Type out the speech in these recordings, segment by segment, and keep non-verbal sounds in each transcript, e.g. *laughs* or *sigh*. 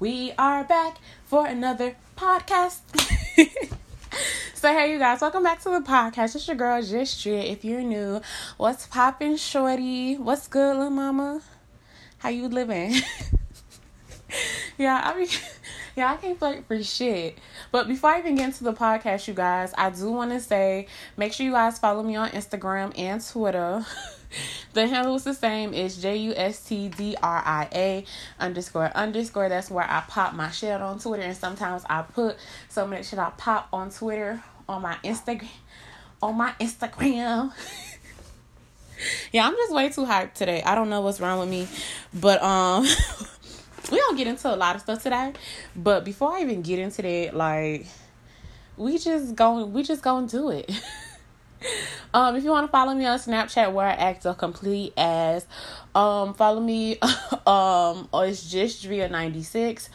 We are back for another podcast. *laughs* so hey you guys, welcome back to the podcast. It's your girl Justria. If you're new, what's poppin', shorty? What's good, little mama? How you living? *laughs* yeah, I mean *laughs* yeah, I can't flirt for shit. But before I even get into the podcast, you guys, I do want to say make sure you guys follow me on Instagram and Twitter. *laughs* the handle is the same. It's J U S T D R I A underscore underscore. That's where I pop my shit on Twitter, and sometimes I put some of that shit I pop on Twitter on my Instagram. On my Instagram. *laughs* yeah, I'm just way too hyped today. I don't know what's wrong with me, but um. *laughs* we don't get into a lot of stuff today. But before I even get into that, like we just going we just gonna do it. *laughs* um, if you want to follow me on Snapchat where I act a complete ass, um, follow me *laughs* um or it's just Drea96.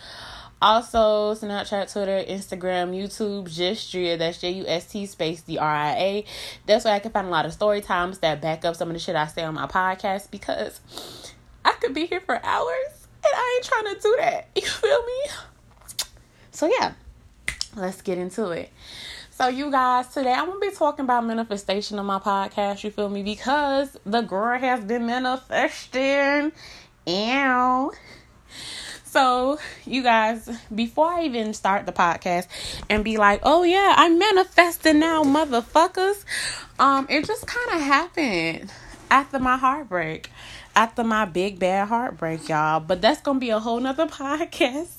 Also, Snapchat, Twitter, Instagram, YouTube, Justria. That's J U S T space D R I A. That's where I can find a lot of story times that back up some of the shit I say on my podcast because I could be here for hours and I ain't trying to do that. *laughs* You feel me? So yeah, let's get into it. So you guys, today I'm gonna be talking about manifestation on my podcast. You feel me? Because the girl has been manifesting. Ow. So, you guys, before I even start the podcast and be like, "Oh yeah, I'm manifesting now, motherfuckers," um, it just kind of happened after my heartbreak after my big bad heartbreak, y'all. But that's gonna be a whole nother *laughs* podcast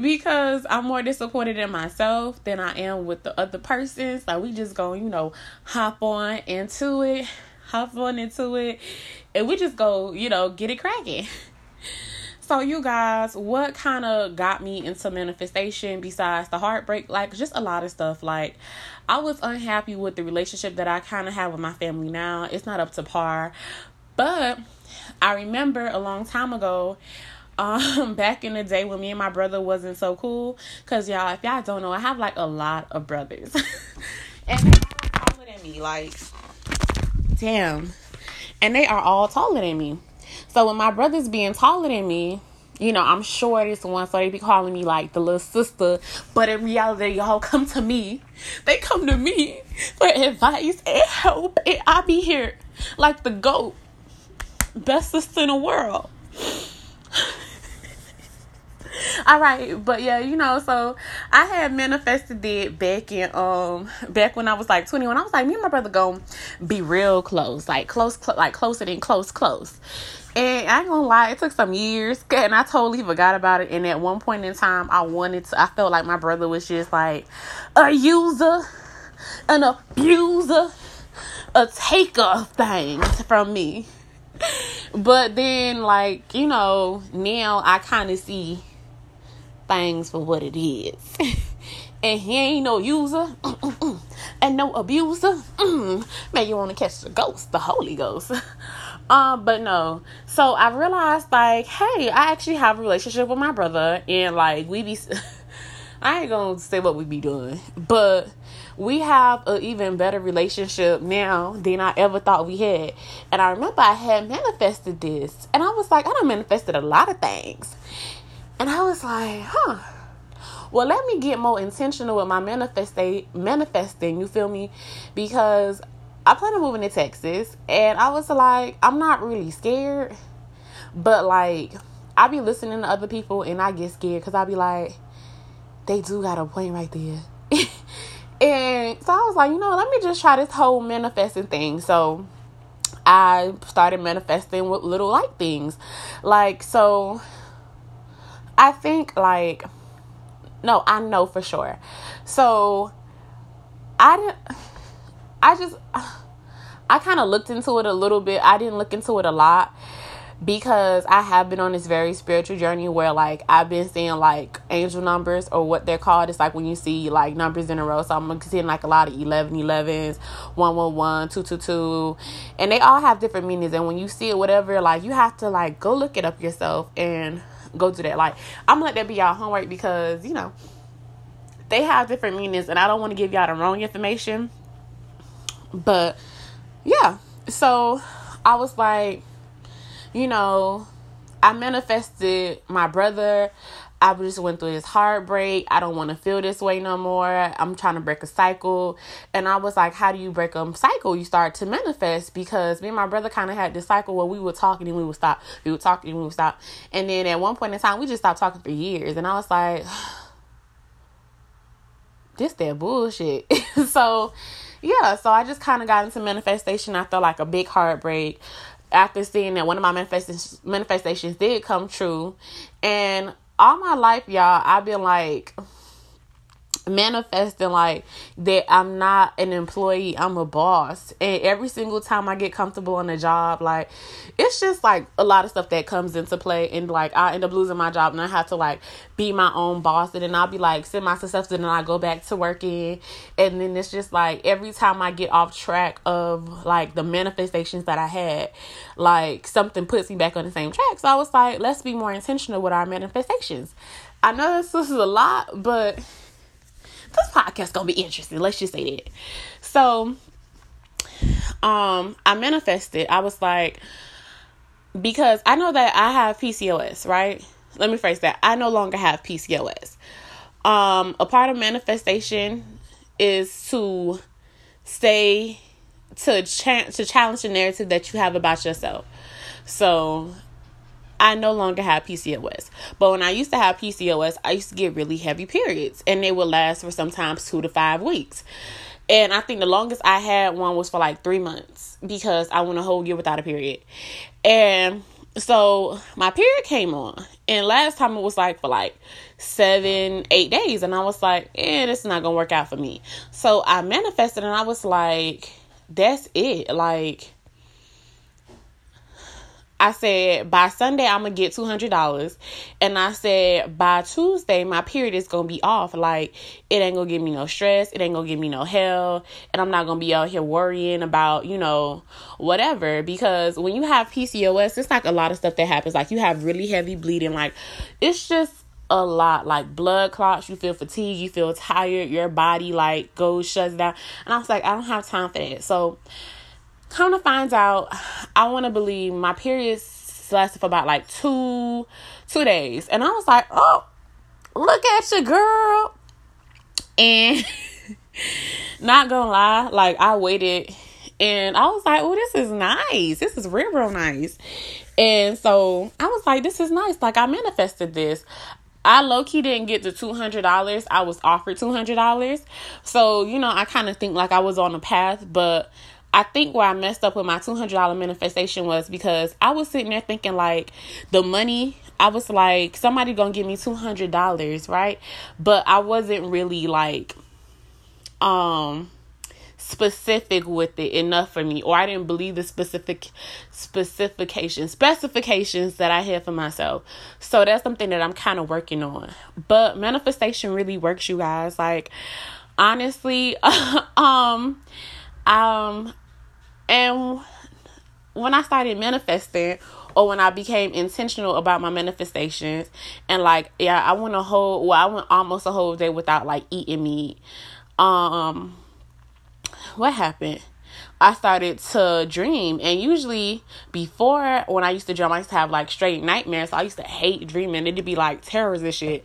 because I'm more disappointed in myself than I am with the other person. So we just go, you know, hop on into it, hop on into it, and we just go, you know, get it cracking. *laughs* So, you guys, what kind of got me into manifestation besides the heartbreak? Like, just a lot of stuff. Like, I was unhappy with the relationship that I kind of have with my family now. It's not up to par. But I remember a long time ago, um, *laughs* back in the day when me and my brother wasn't so cool. Cause y'all, if y'all don't know, I have like a lot of brothers, *laughs* and they are taller than me. Like, damn, and they are all taller than me. So when my brothers being taller than me, you know, I'm short as one, so they be calling me like the little sister. But in reality, y'all come to me. They come to me for advice and help, and I be here like the goat best sister in the world. All right, but yeah, you know, so I had manifested it back in um back when I was like 21. I was like, me and my brother gonna be real close, like close, cl- like closer than close, close. And I ain't gonna lie, it took some years, and I totally forgot about it. And at one point in time, I wanted to. I felt like my brother was just like a user, an abuser, a taker of things from me but then, like, you know, now I kind of see things for what it is. *laughs* and he ain't no user *clears throat* and no abuser. *clears throat* Man, you want to catch the ghost, the Holy Ghost. *laughs* Um, but no. So I realized, like, hey, I actually have a relationship with my brother, and like, we be. *laughs* I ain't gonna say what we be doing, but we have an even better relationship now than I ever thought we had. And I remember I had manifested this, and I was like, I done manifested a lot of things. And I was like, huh. Well, let me get more intentional with my manifesting, manifesting, you feel me? Because I plan on moving to Texas, and I was like, I'm not really scared, but like, I be listening to other people, and I get scared because I be like, they do got a point right there. *laughs* And so I was like, you know, let me just try this whole manifesting thing. So I started manifesting with little light things. Like, so I think, like, no, I know for sure. So I didn't, I just, I kind of looked into it a little bit. I didn't look into it a lot because I have been on this very spiritual journey where like I've been seeing like angel numbers or what they're called. It's like when you see like numbers in a row. So I'm seeing like a lot of 11 11s, 111, 222, and they all have different meanings. And when you see it, whatever, like you have to like go look it up yourself and go do that. Like I'm gonna let that be y'all homework because you know they have different meanings, and I don't want to give y'all the wrong information. But yeah, so I was like you know, I manifested my brother. I just went through this heartbreak. I don't want to feel this way no more. I'm trying to break a cycle. And I was like, how do you break a cycle? You start to manifest because me and my brother kind of had this cycle where we would talk and then we would stop. We would talk and we would stop. And then at one point in time, we just stopped talking for years. And I was like, *sighs* this that bullshit. *laughs* so, yeah, so I just kind of got into manifestation after like a big heartbreak after seeing that one of my manifestations manifestations did come true and all my life, y'all, I've been like manifesting like that I'm not an employee, I'm a boss. And every single time I get comfortable in a job, like it's just like a lot of stuff that comes into play and like I end up losing my job and I have to like be my own boss and then I'll be like send my successful and then I go back to working and then it's just like every time I get off track of like the manifestations that I had, like something puts me back on the same track. So I was like, let's be more intentional with our manifestations. I know this, this is a lot, but this podcast gonna be interesting. Let's just say that. So, um, I manifested. I was like, because I know that I have PCOS, right? Let me phrase that. I no longer have PCOS. Um, a part of manifestation is to stay to cha- to challenge the narrative that you have about yourself. So I no longer have PCOS. But when I used to have PCOS, I used to get really heavy periods and they would last for sometimes two to five weeks. And I think the longest I had one was for like three months because I went a whole year without a period. And so my period came on. And last time it was like for like seven, eight days. And I was like, eh, this is not going to work out for me. So I manifested and I was like, that's it. Like, I said by Sunday I'm gonna get two hundred dollars, and I said by Tuesday my period is gonna be off. Like it ain't gonna give me no stress, it ain't gonna give me no hell, and I'm not gonna be out here worrying about you know whatever. Because when you have PCOS, it's like a lot of stuff that happens. Like you have really heavy bleeding. Like it's just a lot like blood clots you feel fatigue you feel tired your body like goes shuts down and i was like i don't have time for that so Come to find out, I want to believe my periods lasted for about like two two days, and I was like, oh, look at you, girl. And *laughs* not gonna lie, like I waited and I was like, oh, this is nice. This is real, real nice. And so I was like, this is nice. Like I manifested this. I low key didn't get the two hundred dollars. I was offered two hundred dollars. So, you know, I kind of think like I was on a path, but I think where I messed up with my $200 manifestation was because I was sitting there thinking like the money I was like somebody going to give me $200, right? But I wasn't really like um specific with it enough for me or I didn't believe the specific specifications specifications that I had for myself. So that's something that I'm kind of working on. But manifestation really works you guys like honestly *laughs* um um and when I started manifesting, or when I became intentional about my manifestations, and like, yeah, I went a whole, well, I went almost a whole day without like eating meat. Um, what happened? I started to dream, and usually before when I used to dream, I used to have like straight nightmares. So I used to hate dreaming; it'd be like terrors and shit.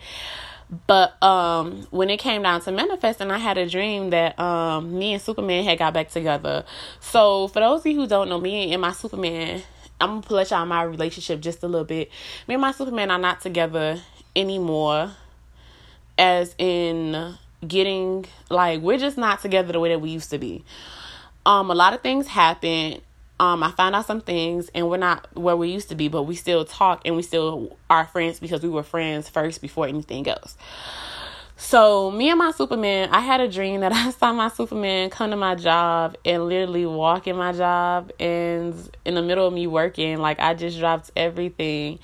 But um, when it came down to manifesting, I had a dream that um, me and Superman had got back together. So for those of you who don't know me and my Superman, I'm gonna let y'all my relationship just a little bit. Me and my Superman are not together anymore. As in getting like we're just not together the way that we used to be. Um, a lot of things happened um, I found out some things, and we're not where we used to be, but we still talk and we still are friends because we were friends first before anything else. So, me and my Superman, I had a dream that *laughs* I saw my Superman come to my job and literally walk in my job, and in the middle of me working, like I just dropped everything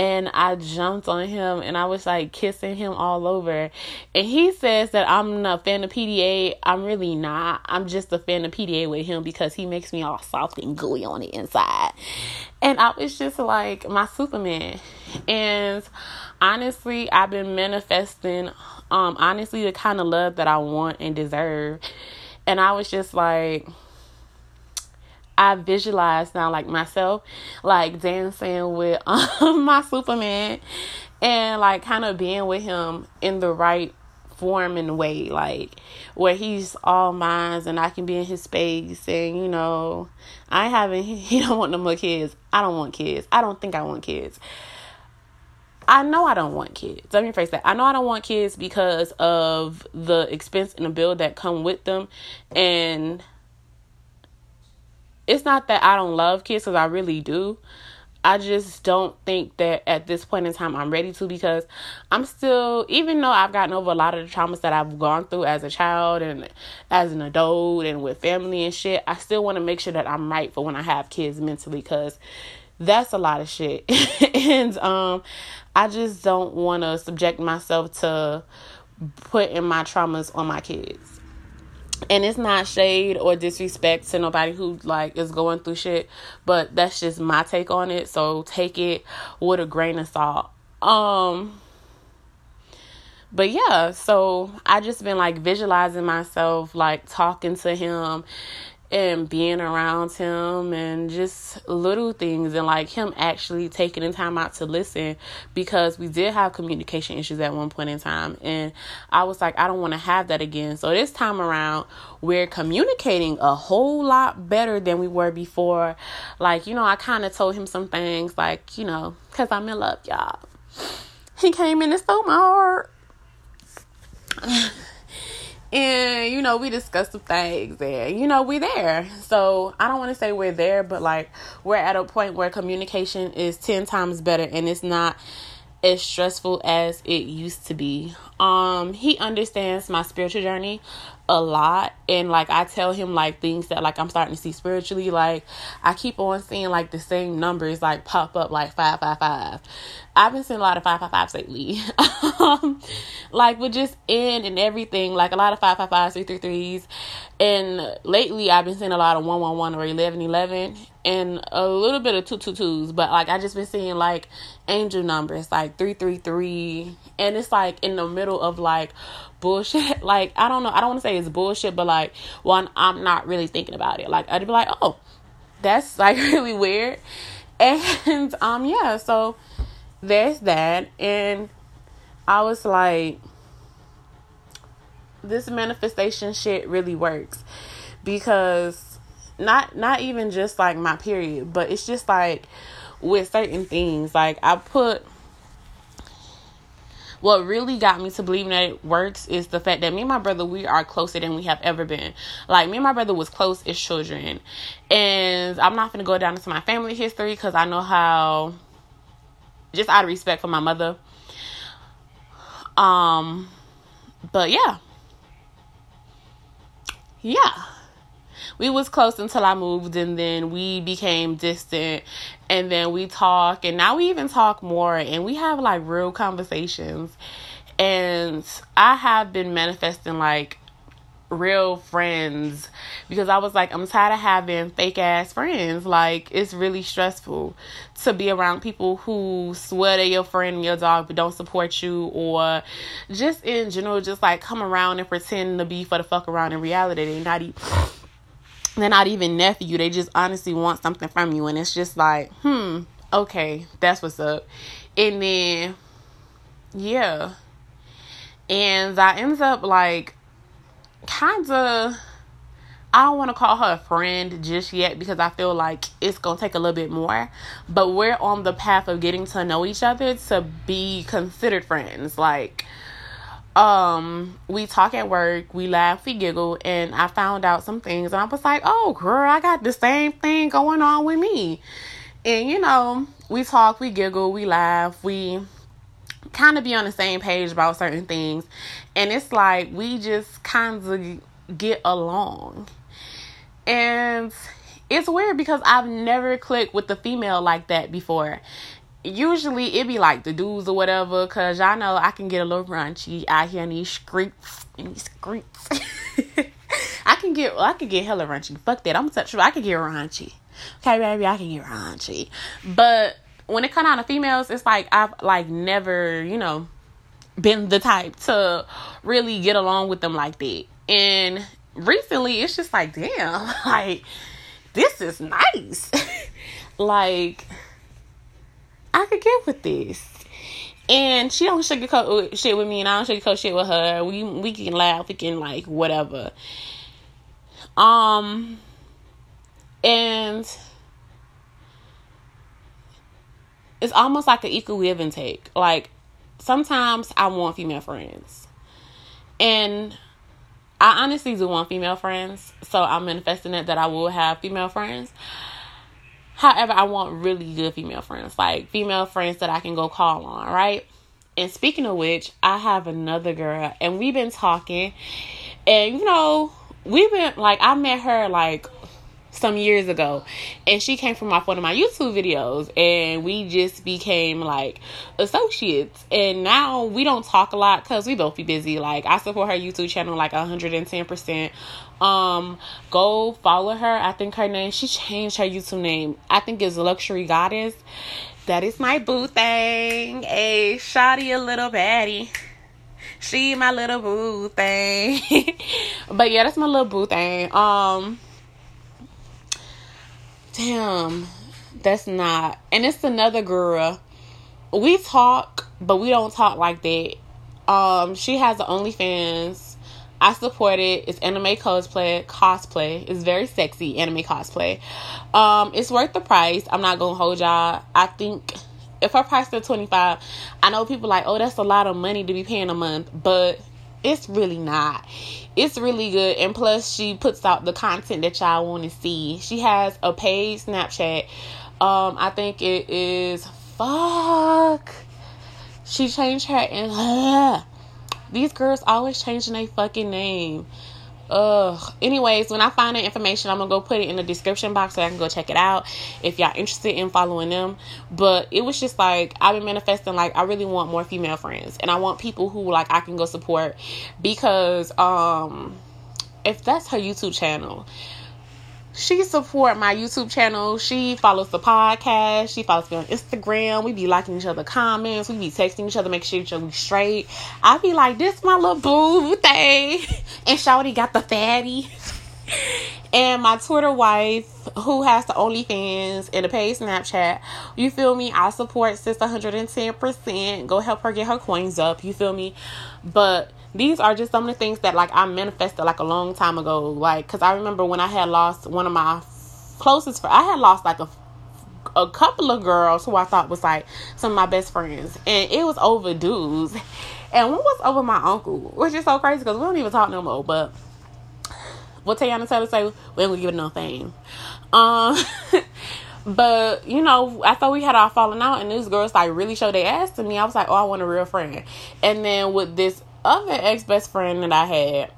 and I jumped on him and I was like kissing him all over. And he says that I'm a fan of PDA. I'm really not. I'm just a fan of PDA with him because he makes me all soft and gooey on the inside. And I was just like my Superman. And honestly, I've been manifesting um honestly the kind of love that I want and deserve. And I was just like I visualize now like myself like dancing with *laughs* um, my Superman and like kind of being with him in the right form and way like where he's all mine and I can be in his space and you know I haven't *laughs* he don't want no more kids. I don't want kids. I don't think I want kids. I know I don't want kids. Let me phrase that. I know I don't want kids because of the expense and the bill that come with them. And it's not that I don't love kids because I really do. I just don't think that at this point in time I'm ready to because I'm still, even though I've gotten over a lot of the traumas that I've gone through as a child and as an adult and with family and shit, I still want to make sure that I'm right for when I have kids mentally because that's a lot of shit. *laughs* and um I just don't want to subject myself to putting my traumas on my kids. And it's not shade or disrespect to nobody who like is going through shit, but that's just my take on it. So take it with a grain of salt. Um but yeah, so I just been like visualizing myself like talking to him and being around him and just little things and like him actually taking the time out to listen because we did have communication issues at one point in time and I was like I don't want to have that again. So this time around we're communicating a whole lot better than we were before. Like, you know, I kind of told him some things like, you know, cuz I'm in love, y'all. He came in and stole my heart. And you know we discussed some things and you know we're there. So i don't want to say we're there but like we're at a point where communication is 10 times better and it's not as stressful as it used to be. Um he understands my spiritual journey a lot. And like I tell him like things that like I'm starting to see spiritually. Like I keep on seeing like the same numbers like pop up like 555 I've been seeing a lot of 555s lately. *laughs* Um, like with just in and everything like a lot of 555s 333s and lately I've been seeing a lot of 111 or 1111 and a little bit of two two twos, but like I just been seeing like angel numbers like 333 and it's like in the middle of like bullshit. *laughs* Like I don't know. I don't want to say it's bullshit, but like one, I'm not really thinking about it. Like I'd be like, oh, that's *laughs* like really weird. And *laughs* um yeah, so there's that, and I was like, this manifestation shit really works because not not even just like my period, but it's just like with certain things. Like I put what really got me to believing that it works is the fact that me and my brother we are closer than we have ever been. Like me and my brother was close as children, and I'm not gonna go down into my family history because I know how. Just out of respect for my mother. Um, but yeah, yeah we was close until I moved and then we became distant and then we talk and now we even talk more and we have like real conversations and I have been manifesting like real friends because I was like, I'm tired of having fake ass friends. Like, it's really stressful to be around people who swear they're your friend and your dog but don't support you, or just in general, just like come around and pretend to be for the fuck around in reality. They're not even they're not even nephew. They just honestly want something from you. And it's just like, hmm, okay, that's what's up. And then, yeah. And I ends up like kind of, I don't want to call her a friend just yet because I feel like it's going to take a little bit more. But we're on the path of getting to know each other to be considered friends. Like, um we talk at work we laugh we giggle and i found out some things and i was like oh girl i got the same thing going on with me. And you know we talk we giggle we laugh we kind of be on the same page about certain things and it's like we just kind of get along. And it's weird because i've never clicked with the female like that before usually it be like the dudes or whatever, cause y'all know I can get a little raunchy out here in these streets, in these streets. *laughs* I can get, I can get hella raunchy. Fuck that, I'm such. I can get raunchy. Okay, baby, I can get raunchy. But when it comes down to females, it's like I've like never, you know, been the type to really get along with them like that. And recently, it's just like, damn, *laughs* like this is nice. *laughs* like, I could get with this. And she don't sugarcoat shit with me, and I don't sugarcoat shit with her. We we can laugh, we can like whatever. Um, and it's almost like an equal give and take. Like sometimes I want female friends, and I honestly do want female friends. So I'm manifesting it that I will have female friends. However, I want really good female friends, like female friends that I can go call on, right? And speaking of which, I have another girl, and we've been talking, and you know, we've been like, I met her like some years ago. And she came from off one of my youtube videos and we just became like associates. And now we don't talk a lot because we both be busy. Like i support her youtube channel like 110% um go follow her. I think her name she changed her youtube name. I think it's luxury goddess. That is my boo thing. A shoddy a little baddie. She my little boo thing. *laughs* But yeah that's my little boo thing. Um damn, that's not. And it's another girl. We talk, but we don't talk like that. Um, she has the OnlyFans. I support it. It's anime cosplay. Cosplay. It's very sexy anime cosplay. Um, it's worth the price. I'm not gonna hold y'all. I think if her price is 25, I know people like, oh, that's a lot of money to be paying a month, but it's really not. It's really good. And plus, she puts out the content that y'all want to see. She has a paid Snapchat. Um, I think it is fuck. She changed her and uh, these girls always changing their fucking name. Ugh. Anyways, when I find the information, I'm gonna go put it in the description box so I can go check it out if y'all interested in following them. But it was just like I've been manifesting like I really want more female friends and I want people who like I can go support because um if that's her YouTube channel, she support my YouTube channel. She follows the podcast. She follows me on Instagram. We be liking each other comments. We be texting each other, make sure each other we straight. I be like, this my little boo thing. *laughs* And Shawty got the fatty. *laughs* and my Twitter wife, who has the OnlyFans and the paid Snapchat, you feel me? I support sis 110%. Go help her get her coins up. You feel me? But these are just some of the things that like I manifested like a long time ago. Like, cause I remember when I had lost one of my closest, I had lost like a a couple of girls who I thought was like some of my best friends, and it was over dudes, and one was over my uncle, which is so crazy because we don't even talk no more. But what Teyana Taylor say, we ain't gonna give it no fame. Um. *laughs* But you know, I thought we had our falling out, and these girls like really showed their ass to me. I was like, oh, I want a real friend. And then with this other ex best friend that I had,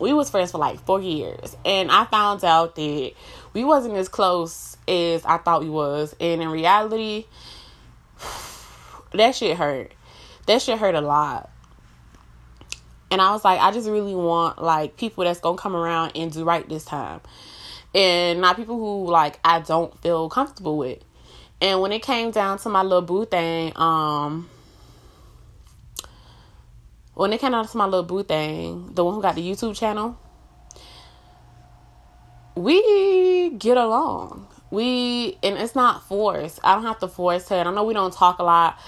we was friends for like four years, and I found out that we wasn't as close as I thought we was, and in reality, *sighs* that shit hurt. That shit hurt a lot. And I was like, I just really want like people that's gonna come around and do right this time, and not people who like I don't feel comfortable with. And when it came down to my little boo thing, um, when it came out to my little boo thing, the one who got the YouTube channel, we get along. We and it's not forced. I don't have to force her. I know we don't talk a lot,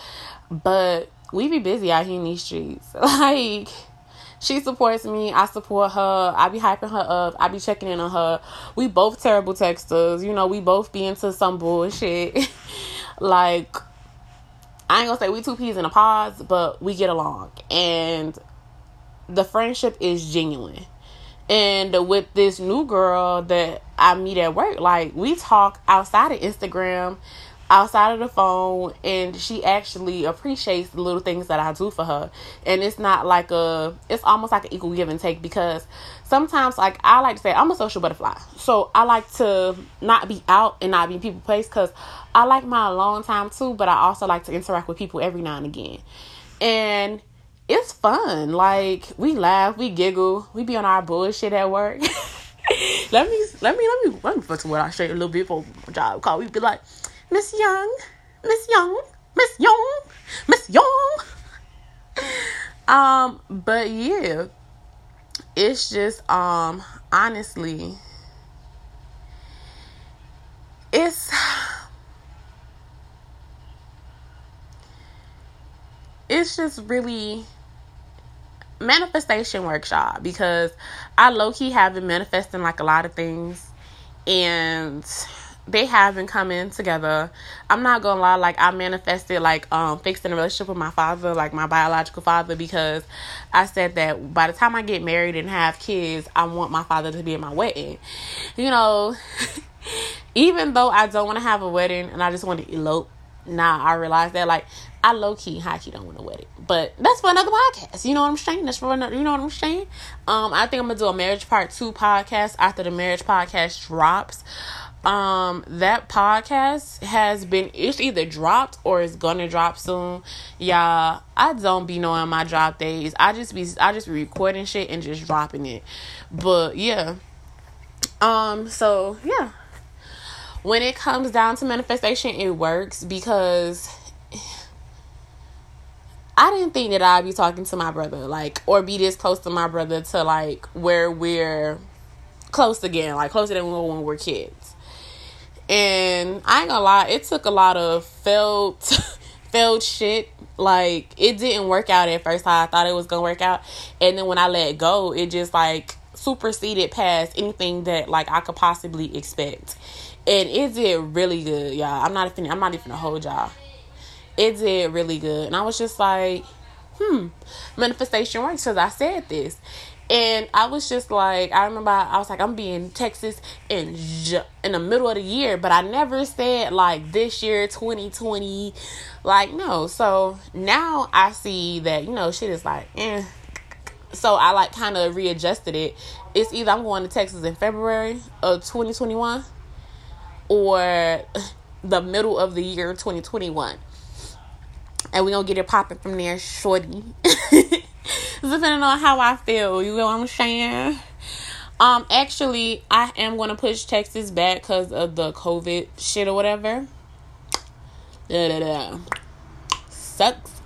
but we be busy out here in these streets. *laughs* Like she supports me. I support her. I be hyping her up. I be checking in on her. We both terrible texters. You know, we both be into some bullshit. *laughs* like I ain't gonna say we two peas in a pod, but we get along. And the friendship is genuine. And with this new girl that I meet at work, like we talk outside of Instagram, outside of the phone, and she actually appreciates the little things that I do for her. And it's not like a, it's almost like an equal give and take because sometimes, like I like to say, I'm a social butterfly. So I like to not be out and not be in people's place because I like my alone time too, but I also like to interact with people every now and again. And it's fun. Like we laugh, we giggle, we be on our bullshit at work. *laughs* let me let me let me let me put what I straight a little bit for job call. We be like, Miss Young, Miss Young, Miss Young, Miss Young. um, but yeah, it's just um honestly it's it's just really manifestation workshop because I low key have been manifesting like a lot of things and they have been coming together. I'm not gonna lie, like I manifested like um fixing a relationship with my father, like my biological father, because I said that by the time I get married and have kids, I want my father to be at my wedding. You know, *laughs* even though I don't want to have a wedding and I just want to elope, now I realize that like I low key high key don't want a it, But that's for another podcast. You know what I'm saying? That's for another you know what I'm saying? Um I think I'm gonna do a marriage part two podcast after the marriage podcast drops. Um that podcast has been it's either dropped or it's gonna drop soon. Y'all i don't be knowing my drop days. I just be i just be recording shit and just dropping it. But yeah. Um so yeah. When it comes down to manifestation it works because I didn't think that I'd be talking to my brother, like, or be this close to my brother to like where we're close again, like closer than we were when we are kids. And I ain't gonna lie, it took a lot of failed *laughs* failed shit. Like it didn't work out at first how I thought it was gonna work out. And then when I let go, it just like superseded past anything that like I could possibly expect. And it did really good, y'all. I'm not even I'm not even a whole y'all. It did really good. And I was just like, hmm, manifestation works because I said this. And I was just like, I remember I was like, I'm being Texas in in the middle of the year, but I never said like this year, 2020. Like, no. So now I see that, you know, shit is like, eh. So I like kind of readjusted it. It's either I'm going to Texas in February of 2021 or the middle of the year 2021. And we're going to get it popping from there, shorty. *laughs* depending on how I feel. You know what I'm saying? Um, actually, I am gonna push Texas back because of the COVID shit or whatever. Da, da, da. Sucks,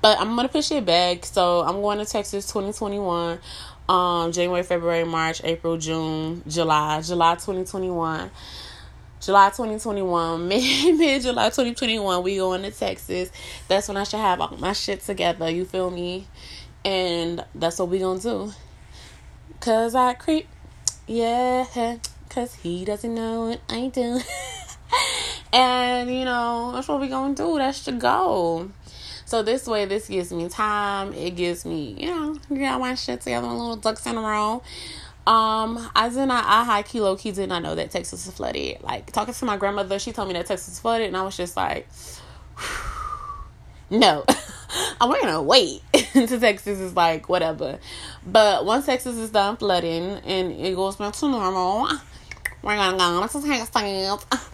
but I'm gonna push it back. So I'm going to Texas 2021. Um, January, February, March, April, June, July, July 2021. July 2021, *laughs* mid July 2021, we going to Texas. That's when I should have all my shit together. You feel me? And that's what we gonna do. Cause I creep. Yeah. Cause he doesn't know what I do. *laughs* and you know, that's what we gonna do. That's the goal. So this way, this gives me time. It gives me, you know, get my shit together, a little ducks in a row. Um, I did not, I high key low key did not know that Texas is flooded. Like talking to my grandmother, she told me that Texas flooded, and I was just like, *sighs* no. *laughs* I'm gonna wait *laughs* until Texas is like whatever. But once Texas is done flooding and it goes back to normal, we're gonna go to Texas.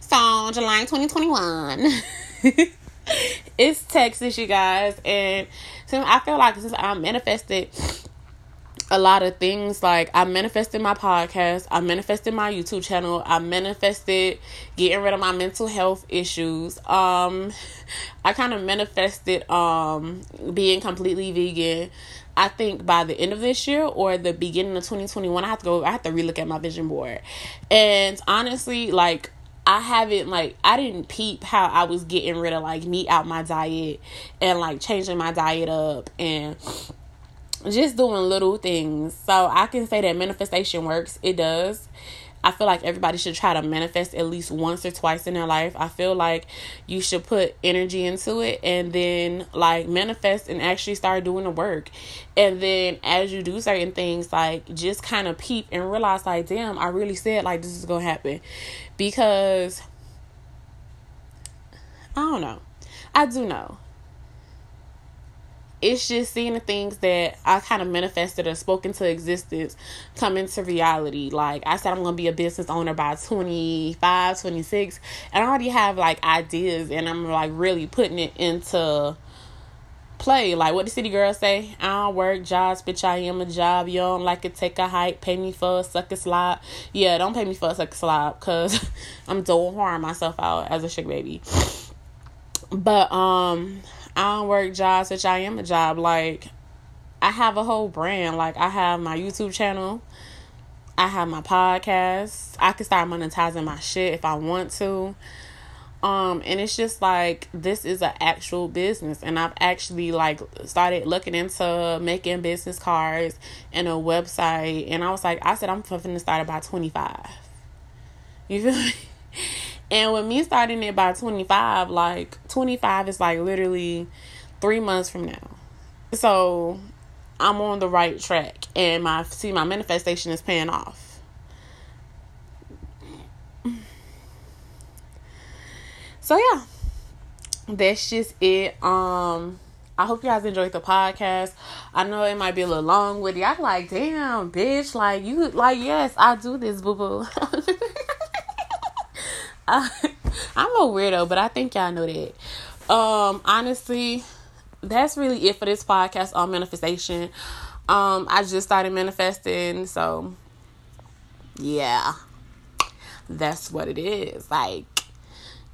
So July 2021. *laughs* it's Texas, you guys, and so I feel like since I manifested a lot of things. Like I manifested my podcast, I manifested my YouTube channel, I manifested getting rid of my mental health issues. Um *laughs* I kind of manifested um being completely vegan. I think by the end of this year or the beginning of 2021, I have to go I have to relook at my vision board. And honestly, like I haven't like I didn't peep how I was getting rid of like meat out my diet and like changing my diet up and just doing little things. So I can say that manifestation works. It does. I feel like everybody should try to manifest at least once or twice in their life. I feel like you should put energy into it and then like manifest and actually start doing the work. And then as you do certain things, like just kind of peep and realize like, damn, I really said like this is gonna happen. Because I don't know. I do know it's just seeing the things that I kind of manifested or spoken to existence come into reality. Like I said, I'm going to be a business owner by 25, 26, and I already have like ideas and I'm like really putting it into play. Like what the city girls say, I don't work jobs, bitch, I am a job. You don't like it, take a hike, pay me for a suck a slide. Yeah, don't pay me for a suck a slide because *laughs* I'm doing harm myself out as a sugar baby. But, um, I don't work jobs, which I am a job. Like, I have a whole brand. Like, I have my YouTube channel. I have my podcast. I can start monetizing my shit if I want to. Um, and it's just like this is an actual business, and I've actually like started looking into making business cards and a website. And I was like, I said I'm to start about twenty five. You feel me? *laughs* And with me starting it by twenty five, like twenty five is like literally three months from now. So I'm on the right track, and my see my manifestation is paying off. So yeah, that's just it. Um, I hope you guys enjoyed the podcast. I know it might be a little long with you. I'm like, damn, bitch, like you, like yes, I do this, boo boo. *laughs* *laughs* I'm a weirdo, but I think y'all know that. Um, honestly, that's really it for this podcast on manifestation. Um, I just started manifesting, so yeah, that's what it is. Like,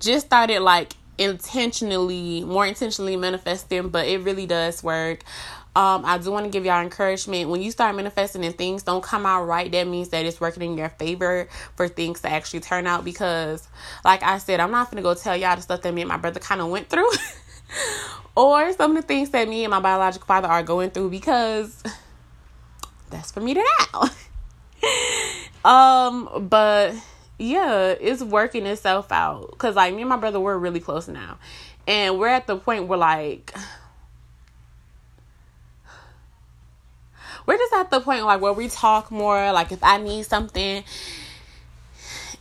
just started like intentionally, more intentionally manifesting, but it really does work. Um, I do want to give y'all encouragement. When you start manifesting and things don't come out right, that means that it's working in your favor for things to actually turn out. Because, like I said, I'm not gonna go tell y'all the stuff that me and my brother kind of went through, *laughs* or some of the things that me and my biological father are going through, because *laughs* that's for me to know. *laughs* um, but yeah, it's working itself out. Cause like me and my brother, we're really close now, and we're at the point where like we're just at the point like where we talk more. Like if I need something,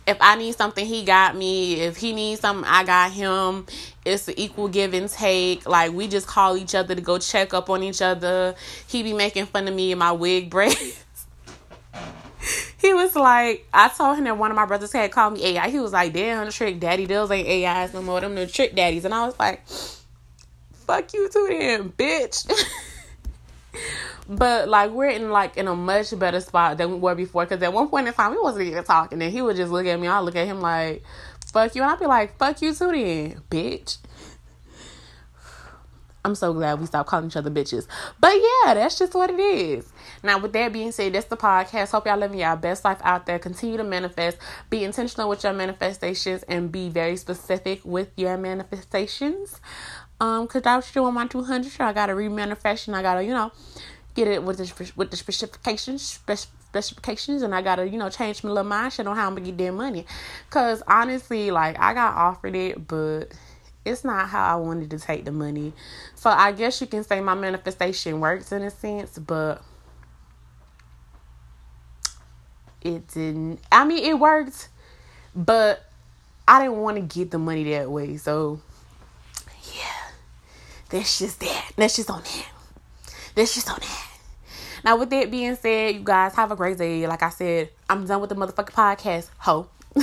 if I need something, he got me. If he needs something, I got him. It's an equal give and take. Like we just call each other to go check up on each other. He be making fun of me and my wig braids *laughs* he was like, I told him that one of my brothers had called me AI. He was like, damn, trick daddy, those ain't AIs no more. Them the trick daddies. And I was like, fuck you too then, bitch. *laughs* but like we're in like in a much better spot than we were before. Cause at one point in time we wasn't even talking, and he would just look at me. I look at him like, "Fuck you," and I'd be like, "Fuck you too, then, bitch." *sighs* I'm so glad we stopped calling each other bitches. But yeah, that's just what it is. Now, with that being said, that's the podcast. Hope y'all living y'all best life out there. Continue to manifest. Be intentional with your manifestations and be very specific with your manifestations. Um, cause I was doing my 200. so I gotta remanifest and I gotta, you know, get it with the with the specifications, specifications, and I gotta, you know, change my little mindset on how I'm gonna get that money. Cause honestly, like I got offered it, but it's not how I wanted to take the money. So I guess you can say my manifestation works in a sense, but it didn't. I mean, it worked, but I didn't want to get the money that way. So, yeah, that's just that. That's just on that. That's just on that. Now, with that being said, you guys have a great day. Like I said, I'm done with the motherfucking podcast. Ho. *laughs*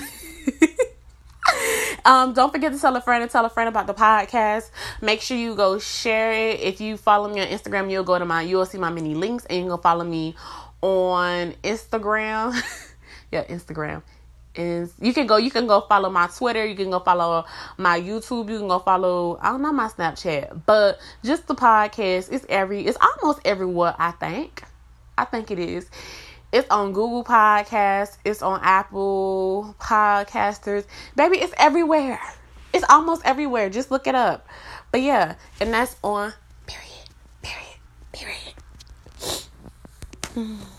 um, don't forget to tell a friend and tell a friend about the podcast. Make sure you go share it. If you follow me on Instagram, you'll go to my, you'll see my many links, and you can follow me on Instagram. *laughs* yeah, Instagram. Is you can go you can go follow my Twitter, you can go follow my YouTube, you can go follow I don't know my Snapchat, but just the podcast, it's every it's almost everywhere I think. I think it is. It's on Google Podcasts, it's on Apple Podcasters. Baby, it's everywhere. It's almost everywhere. Just look it up. But yeah, and that's on period. Period. Period. *sighs* Mm.